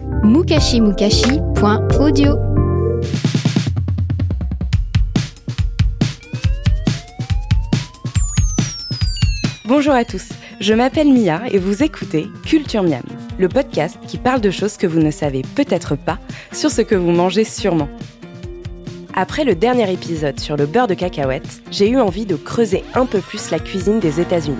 mukashimukashi.audio Bonjour à tous, je m'appelle Mia et vous écoutez Culture Miam, le podcast qui parle de choses que vous ne savez peut-être pas sur ce que vous mangez sûrement. Après le dernier épisode sur le beurre de cacahuète, j'ai eu envie de creuser un peu plus la cuisine des États-Unis.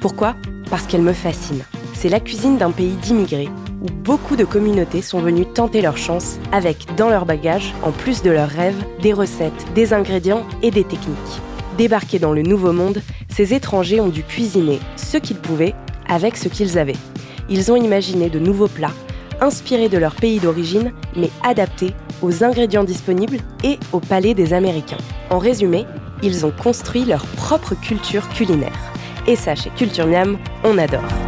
Pourquoi? Parce qu'elle me fascine. C'est la cuisine d'un pays d'immigrés où beaucoup de communautés sont venues tenter leur chance avec dans leur bagage, en plus de leurs rêves, des recettes, des ingrédients et des techniques. Débarqués dans le nouveau monde, ces étrangers ont dû cuisiner ce qu'ils pouvaient avec ce qu'ils avaient. Ils ont imaginé de nouveaux plats, inspirés de leur pays d'origine, mais adaptés aux ingrédients disponibles et au palais des Américains. En résumé, ils ont construit leur propre culture culinaire. Et ça, chez Culture Miam, on adore.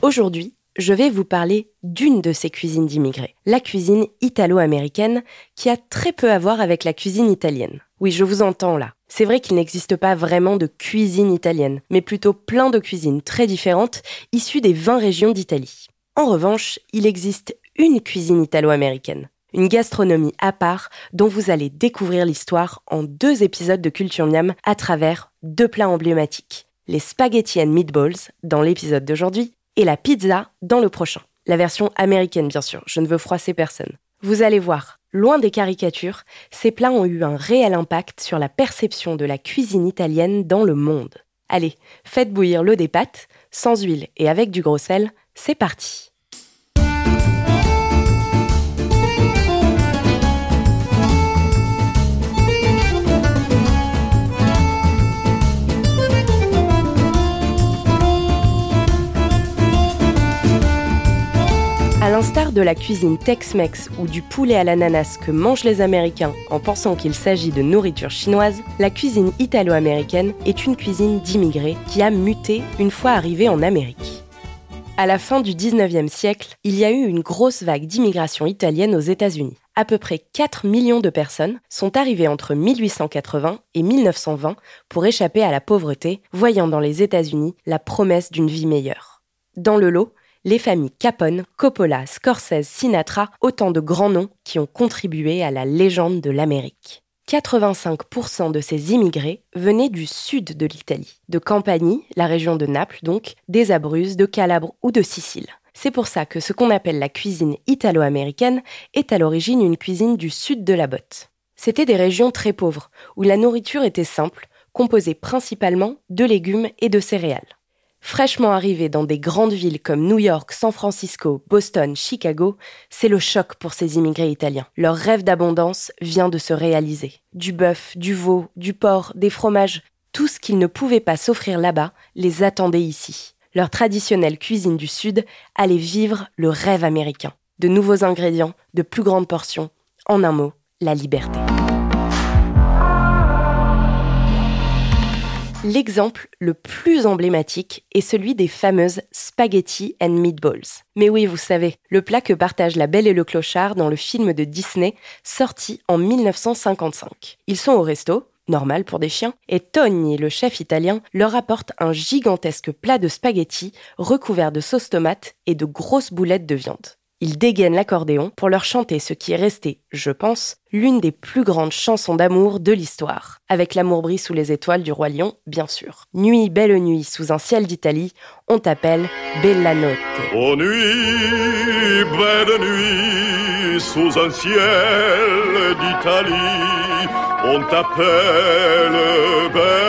Aujourd'hui, je vais vous parler d'une de ces cuisines d'immigrés, la cuisine italo-américaine, qui a très peu à voir avec la cuisine italienne. Oui, je vous entends là. C'est vrai qu'il n'existe pas vraiment de cuisine italienne, mais plutôt plein de cuisines très différentes issues des 20 régions d'Italie. En revanche, il existe une cuisine italo-américaine, une gastronomie à part dont vous allez découvrir l'histoire en deux épisodes de Culture Miam à travers deux plats emblématiques. Les spaghetti and meatballs dans l'épisode d'aujourd'hui et la pizza dans le prochain. La version américaine, bien sûr, je ne veux froisser personne. Vous allez voir, loin des caricatures, ces plats ont eu un réel impact sur la perception de la cuisine italienne dans le monde. Allez, faites bouillir l'eau des pâtes, sans huile et avec du gros sel, c'est parti. L'instar de la cuisine Tex-Mex ou du poulet à l'ananas que mangent les Américains en pensant qu'il s'agit de nourriture chinoise, la cuisine italo-américaine est une cuisine d'immigrés qui a muté une fois arrivée en Amérique. À la fin du 19e siècle, il y a eu une grosse vague d'immigration italienne aux États-Unis. À peu près 4 millions de personnes sont arrivées entre 1880 et 1920 pour échapper à la pauvreté, voyant dans les États-Unis la promesse d'une vie meilleure. Dans le lot, les familles Capone, Coppola, Scorsese, Sinatra, autant de grands noms qui ont contribué à la légende de l'Amérique. 85% de ces immigrés venaient du sud de l'Italie, de Campanie, la région de Naples donc, des Abruzzes, de Calabre ou de Sicile. C'est pour ça que ce qu'on appelle la cuisine italo-américaine est à l'origine une cuisine du sud de la botte. C'était des régions très pauvres, où la nourriture était simple, composée principalement de légumes et de céréales. Fraîchement arrivés dans des grandes villes comme New York, San Francisco, Boston, Chicago, c'est le choc pour ces immigrés italiens. Leur rêve d'abondance vient de se réaliser. Du bœuf, du veau, du porc, des fromages, tout ce qu'ils ne pouvaient pas s'offrir là-bas les attendait ici. Leur traditionnelle cuisine du Sud allait vivre le rêve américain. De nouveaux ingrédients, de plus grandes portions, en un mot, la liberté. L'exemple le plus emblématique est celui des fameuses spaghetti and meatballs. Mais oui, vous savez, le plat que partagent la Belle et le Clochard dans le film de Disney sorti en 1955. Ils sont au resto, normal pour des chiens, et Tony, le chef italien, leur apporte un gigantesque plat de spaghetti recouvert de sauce tomate et de grosses boulettes de viande. Il dégaine l'accordéon pour leur chanter ce qui est resté, je pense, l'une des plus grandes chansons d'amour de l'histoire, avec l'amour brille sous les étoiles du roi lion, bien sûr. Nuit, belle nuit, sous un ciel d'Italie, on t'appelle Bella Notte. Oh nuit, belle nuit, sous un ciel d'Italie, on t'appelle Bella.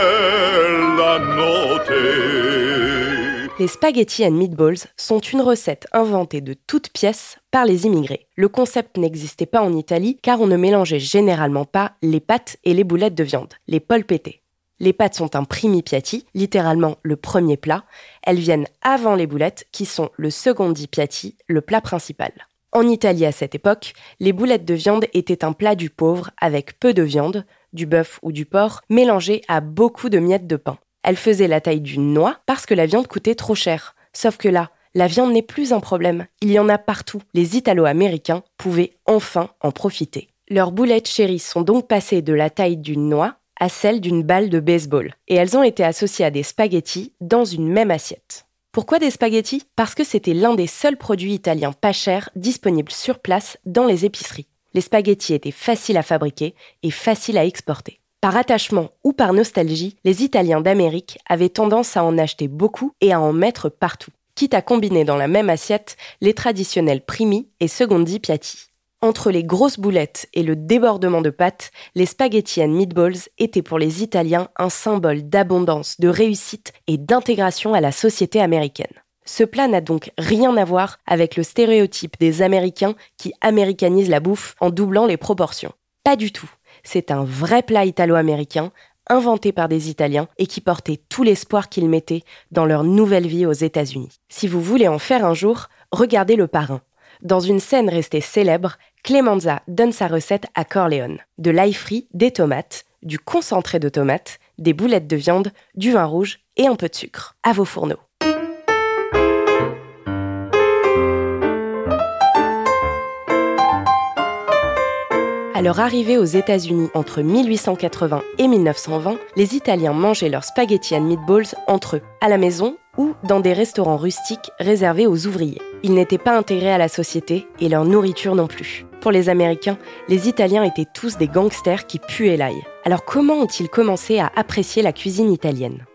Les spaghetti and meatballs sont une recette inventée de toutes pièces par les immigrés. Le concept n'existait pas en Italie car on ne mélangeait généralement pas les pâtes et les boulettes de viande, les polpettés. Les pâtes sont un primi piatti, littéralement le premier plat. Elles viennent avant les boulettes, qui sont le secondi piatti, le plat principal. En Italie à cette époque, les boulettes de viande étaient un plat du pauvre avec peu de viande, du bœuf ou du porc, mélangé à beaucoup de miettes de pain. Elles faisaient la taille d'une noix parce que la viande coûtait trop cher. Sauf que là, la viande n'est plus un problème. Il y en a partout. Les Italo-Américains pouvaient enfin en profiter. Leurs boulettes chéries sont donc passées de la taille d'une noix à celle d'une balle de baseball, et elles ont été associées à des spaghettis dans une même assiette. Pourquoi des spaghettis? Parce que c'était l'un des seuls produits italiens pas chers disponibles sur place dans les épiceries. Les spaghettis étaient faciles à fabriquer et faciles à exporter. Par attachement ou par nostalgie, les Italiens d'Amérique avaient tendance à en acheter beaucoup et à en mettre partout, quitte à combiner dans la même assiette les traditionnels primi et secondi piatti. Entre les grosses boulettes et le débordement de pâtes, les spaghetti and meatballs étaient pour les Italiens un symbole d'abondance, de réussite et d'intégration à la société américaine. Ce plat n'a donc rien à voir avec le stéréotype des Américains qui américanisent la bouffe en doublant les proportions. Pas du tout. C'est un vrai plat italo-américain inventé par des Italiens et qui portait tout l'espoir qu'ils mettaient dans leur nouvelle vie aux États-Unis. Si vous voulez en faire un jour, regardez le parrain. Dans une scène restée célèbre, Clemenza donne sa recette à Corleone. De l'ail frit, des tomates, du concentré de tomates, des boulettes de viande, du vin rouge et un peu de sucre. À vos fourneaux. À leur arrivée aux États-Unis entre 1880 et 1920, les Italiens mangeaient leurs spaghetti and meatballs entre eux, à la maison ou dans des restaurants rustiques réservés aux ouvriers. Ils n'étaient pas intégrés à la société et leur nourriture non plus. Pour les Américains, les Italiens étaient tous des gangsters qui puaient l'ail. Alors comment ont-ils commencé à apprécier la cuisine italienne?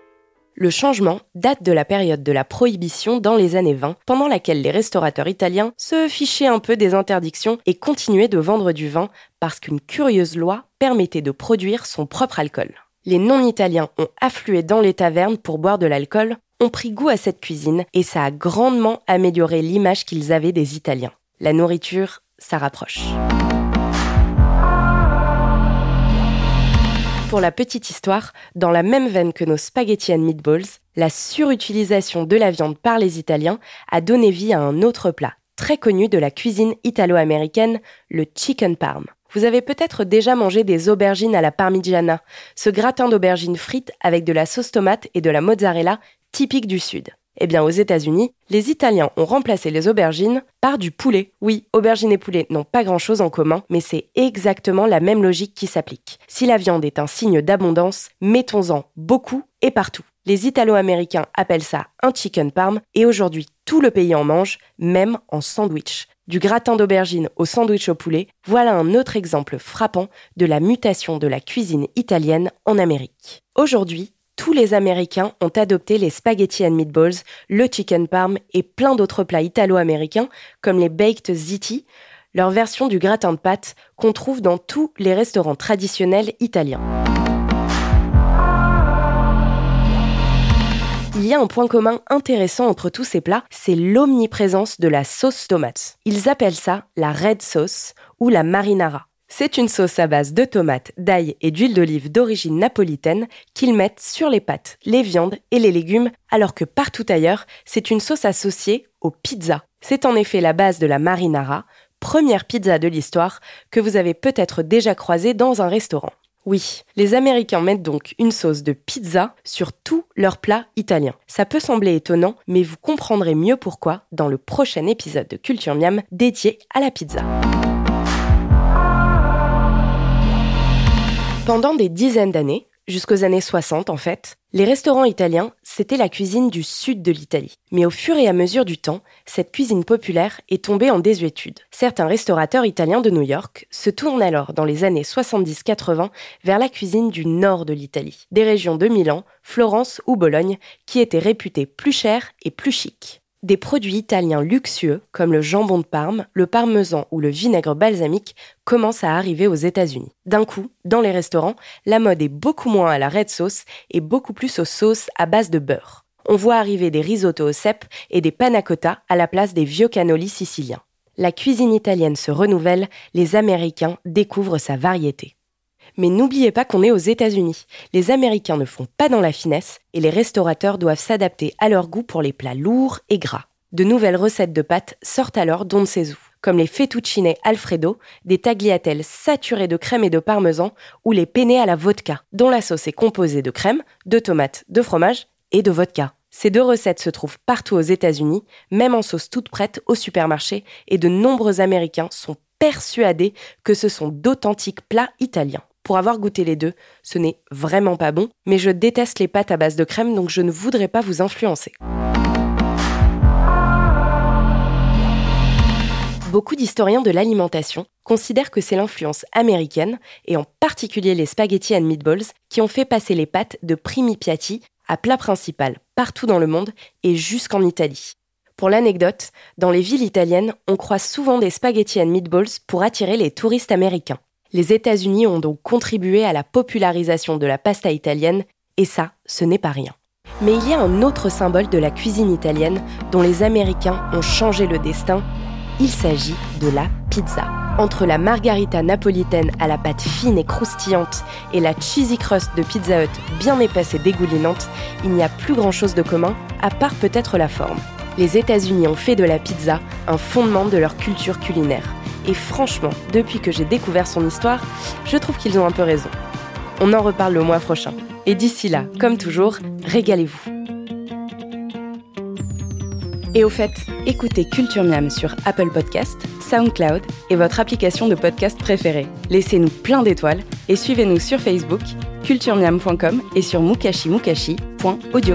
Le changement date de la période de la prohibition dans les années 20, pendant laquelle les restaurateurs italiens se fichaient un peu des interdictions et continuaient de vendre du vin parce qu'une curieuse loi permettait de produire son propre alcool. Les non-italiens ont afflué dans les tavernes pour boire de l'alcool, ont pris goût à cette cuisine et ça a grandement amélioré l'image qu'ils avaient des Italiens. La nourriture, ça rapproche. Pour la petite histoire, dans la même veine que nos spaghetti and meatballs, la surutilisation de la viande par les Italiens a donné vie à un autre plat, très connu de la cuisine italo-américaine, le chicken parm. Vous avez peut-être déjà mangé des aubergines à la parmigiana, ce gratin d'aubergines frites avec de la sauce tomate et de la mozzarella typique du Sud. Eh bien, aux États-Unis, les Italiens ont remplacé les aubergines par du poulet. Oui, aubergines et poulet n'ont pas grand-chose en commun, mais c'est exactement la même logique qui s'applique. Si la viande est un signe d'abondance, mettons-en beaucoup et partout. Les Italo-Américains appellent ça un chicken parm et aujourd'hui tout le pays en mange, même en sandwich. Du gratin d'aubergine au sandwich au poulet, voilà un autre exemple frappant de la mutation de la cuisine italienne en Amérique. Aujourd'hui, tous les Américains ont adopté les spaghetti and meatballs, le chicken parm et plein d'autres plats italo-américains comme les baked ziti, leur version du gratin de pâte qu'on trouve dans tous les restaurants traditionnels italiens. Il y a un point commun intéressant entre tous ces plats, c'est l'omniprésence de la sauce tomate. Ils appellent ça la red sauce ou la marinara. C'est une sauce à base de tomates, d'ail et d'huile d'olive d'origine napolitaine qu'ils mettent sur les pâtes, les viandes et les légumes, alors que partout ailleurs, c'est une sauce associée aux pizzas. C'est en effet la base de la marinara, première pizza de l'histoire que vous avez peut-être déjà croisée dans un restaurant. Oui, les Américains mettent donc une sauce de pizza sur tous leurs plats italiens. Ça peut sembler étonnant, mais vous comprendrez mieux pourquoi dans le prochain épisode de Culture Miam dédié à la pizza. Pendant des dizaines d'années, jusqu'aux années 60 en fait, les restaurants italiens, c'était la cuisine du sud de l'Italie. Mais au fur et à mesure du temps, cette cuisine populaire est tombée en désuétude. Certains restaurateurs italiens de New York se tournent alors dans les années 70-80 vers la cuisine du nord de l'Italie, des régions de Milan, Florence ou Bologne, qui étaient réputées plus chères et plus chics des produits italiens luxueux comme le jambon de Parme, le parmesan ou le vinaigre balsamique commencent à arriver aux États-Unis. D'un coup, dans les restaurants, la mode est beaucoup moins à la red sauce et beaucoup plus aux sauces à base de beurre. On voit arriver des risottos au cèpe et des panna cotta à la place des vieux cannolis siciliens. La cuisine italienne se renouvelle, les Américains découvrent sa variété. Mais n'oubliez pas qu'on est aux États-Unis. Les Américains ne font pas dans la finesse et les restaurateurs doivent s'adapter à leur goût pour les plats lourds et gras. De nouvelles recettes de pâtes sortent alors d'on comme les fettuccine alfredo, des tagliatelles saturées de crème et de parmesan ou les penne à la vodka, dont la sauce est composée de crème, de tomates, de fromage et de vodka. Ces deux recettes se trouvent partout aux États-Unis, même en sauce toute prête au supermarché, et de nombreux Américains sont persuadés que ce sont d'authentiques plats italiens. Pour avoir goûté les deux, ce n'est vraiment pas bon, mais je déteste les pâtes à base de crème, donc je ne voudrais pas vous influencer. Beaucoup d'historiens de l'alimentation considèrent que c'est l'influence américaine, et en particulier les spaghetti and meatballs, qui ont fait passer les pâtes de primi piatti à plat principal partout dans le monde et jusqu'en Italie. Pour l'anecdote, dans les villes italiennes, on croise souvent des spaghetti and meatballs pour attirer les touristes américains. Les États-Unis ont donc contribué à la popularisation de la pasta italienne, et ça, ce n'est pas rien. Mais il y a un autre symbole de la cuisine italienne dont les Américains ont changé le destin. Il s'agit de la pizza. Entre la margarita napolitaine à la pâte fine et croustillante et la cheesy crust de Pizza Hut bien épaisse et dégoulinante, il n'y a plus grand chose de commun, à part peut-être la forme. Les États-Unis ont fait de la pizza un fondement de leur culture culinaire. Et franchement, depuis que j'ai découvert son histoire, je trouve qu'ils ont un peu raison. On en reparle le mois prochain. Et d'ici là, comme toujours, régalez-vous. Et au fait, écoutez Culture Miam sur Apple Podcast, SoundCloud et votre application de podcast préférée. Laissez-nous plein d'étoiles et suivez-nous sur Facebook, culturemiam.com et sur mukashimukashi.audio.